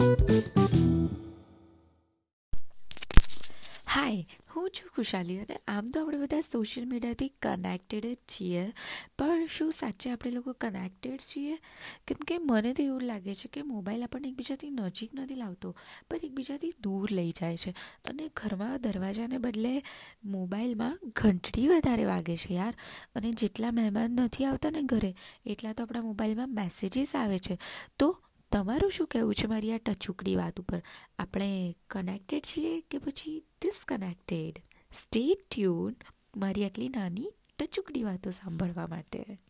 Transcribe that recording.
હાય હું છું ખુશાલી અને આમ તો આપણે બધા સોશિયલ મીડિયાથી કનેક્ટેડ જ છીએ. પણ શું સાચે આપણે લોકો કનેક્ટેડ છીએ? કેમ કે મને તો એવું લાગે છે કે મોબાઈલ આપણને એકબીજાથી નજીક નથી લાવતો, પણ એકબીજાથી દૂર લઈ જાય છે. અને ઘરમાં દરવાજાને બદલે મોબાઈલમાં ઘંટડી વધારે વાગે છે યાર. અને જેટલા મહેમાન નથી આવતા ને ઘરે, એટલા તો આપણા મોબાઈલમાં મેસેજીસ આવે છે. તો તમારું શું કહેવું છે મારી આ ટચુકડી વાત ઉપર? આપણે કનેક્ટેડ છીએ કે પછી ડિસકનેક્ટેડ સ્ટે ટ્યુન મારી આટલી નાની ટચુકડી વાતો સાંભળવા માટે.